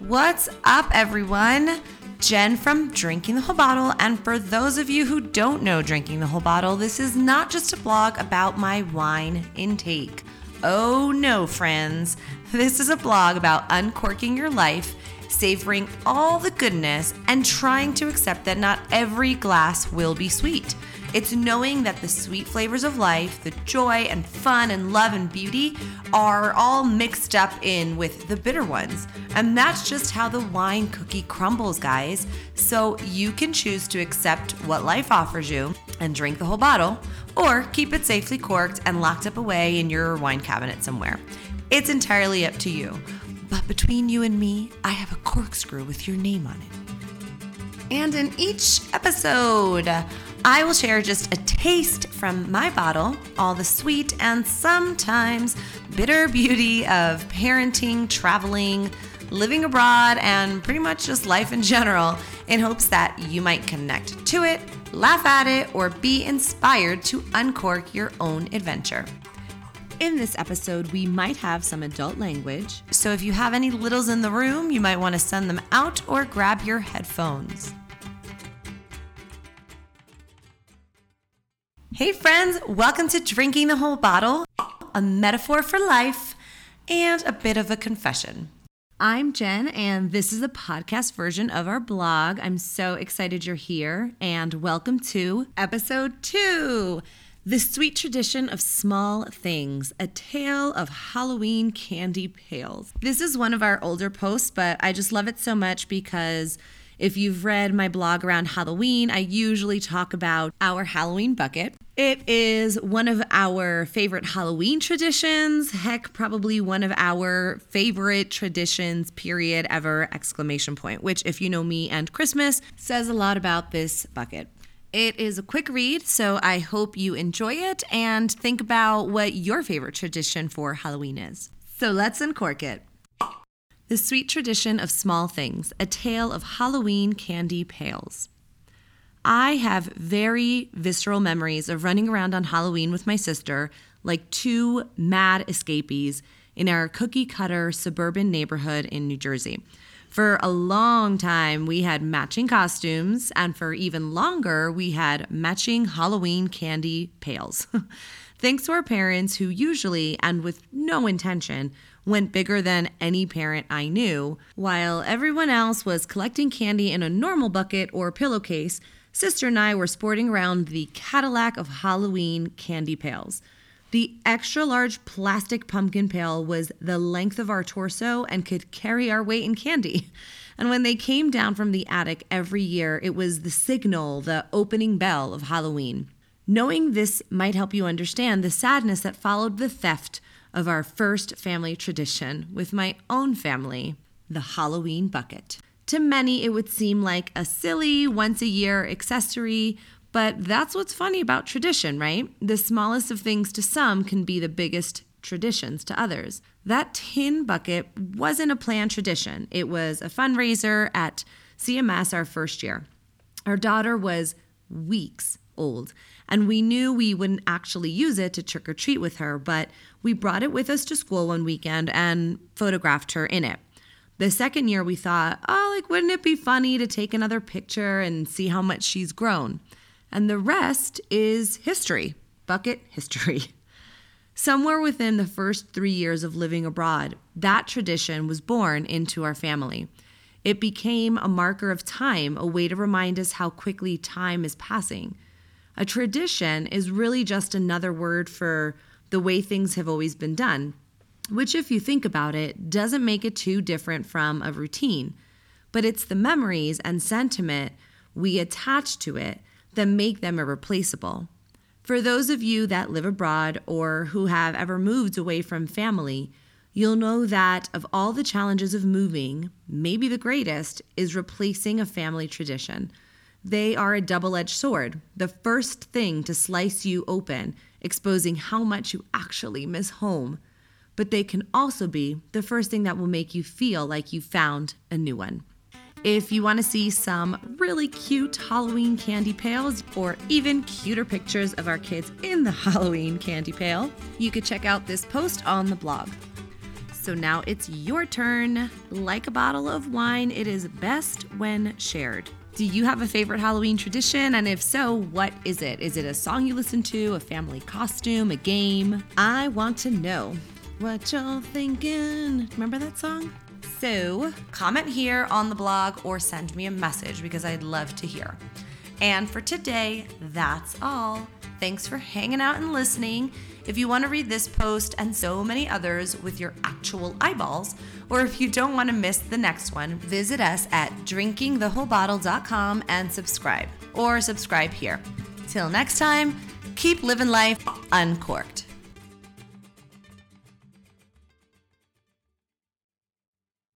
What's up, everyone? Jen from Drinking the Whole Bottle. And for those of you who don't know Drinking the Whole Bottle, this is not just a blog about my wine intake. Oh no, friends. This is a blog about uncorking your life, savoring all the goodness, and trying to accept that not every glass will be sweet. It's knowing that the sweet flavors of life, the joy and fun and love and beauty are all mixed up in with the bitter ones. And that's just how the wine cookie crumbles, guys. So you can choose to accept what life offers you and drink the whole bottle, or keep it safely corked and locked up away in your wine cabinet somewhere. It's entirely up to you. But between you and me, I have a corkscrew with your name on it. And in each episode, I will share just a taste from my bottle, all the sweet and sometimes bitter beauty of parenting, traveling, living abroad, and pretty much just life in general, in hopes that you might connect to it, laugh at it, or be inspired to uncork your own adventure. In this episode, we might have some adult language, so if you have any littles in the room, you might want to send them out or grab your headphones. Hey, friends, welcome to Drinking the Whole Bottle, a metaphor for life and a bit of a confession. I'm Jen, and this is a podcast version of our blog. I'm so excited you're here, and welcome to episode two The Sweet Tradition of Small Things, a tale of Halloween candy pails. This is one of our older posts, but I just love it so much because if you've read my blog around Halloween, I usually talk about our Halloween bucket. It is one of our favorite Halloween traditions. Heck, probably one of our favorite traditions, period, ever, exclamation point, which, if you know me and Christmas, says a lot about this bucket. It is a quick read, so I hope you enjoy it and think about what your favorite tradition for Halloween is. So let's uncork it. The Sweet Tradition of Small Things, a tale of Halloween candy pails. I have very visceral memories of running around on Halloween with my sister like two mad escapees in our cookie cutter suburban neighborhood in New Jersey. For a long time, we had matching costumes, and for even longer, we had matching Halloween candy pails. Thanks to our parents, who usually, and with no intention, went bigger than any parent I knew. While everyone else was collecting candy in a normal bucket or pillowcase, sister and I were sporting around the Cadillac of Halloween candy pails. The extra large plastic pumpkin pail was the length of our torso and could carry our weight in candy. And when they came down from the attic every year, it was the signal, the opening bell of Halloween. Knowing this might help you understand the sadness that followed the theft of our first family tradition with my own family, the Halloween bucket. To many, it would seem like a silly, once a year accessory, but that's what's funny about tradition, right? The smallest of things to some can be the biggest traditions to others. That tin bucket wasn't a planned tradition, it was a fundraiser at CMS our first year. Our daughter was weeks old, and we knew we wouldn't actually use it to trick or treat with her, but we brought it with us to school one weekend and photographed her in it. The second year, we thought, oh, like, wouldn't it be funny to take another picture and see how much she's grown? And the rest is history, bucket history. Somewhere within the first three years of living abroad, that tradition was born into our family. It became a marker of time, a way to remind us how quickly time is passing. A tradition is really just another word for the way things have always been done, which, if you think about it, doesn't make it too different from a routine. But it's the memories and sentiment we attach to it that make them irreplaceable. For those of you that live abroad or who have ever moved away from family, you'll know that of all the challenges of moving, maybe the greatest is replacing a family tradition. They are a double edged sword, the first thing to slice you open exposing how much you actually miss home. But they can also be the first thing that will make you feel like you found a new one. If you want to see some really cute Halloween candy pails or even cuter pictures of our kids in the Halloween candy pail, you could check out this post on the blog. So now it's your turn. Like a bottle of wine, it is best when shared. Do you have a favorite Halloween tradition? And if so, what is it? Is it a song you listen to, a family costume, a game? I want to know what y'all thinking. Remember that song? So, comment here on the blog or send me a message because I'd love to hear. And for today, that's all. Thanks for hanging out and listening. If you want to read this post and so many others with your actual eyeballs, or if you don't want to miss the next one, visit us at drinkingthewholebottle.com and subscribe, or subscribe here. Till next time, keep living life uncorked.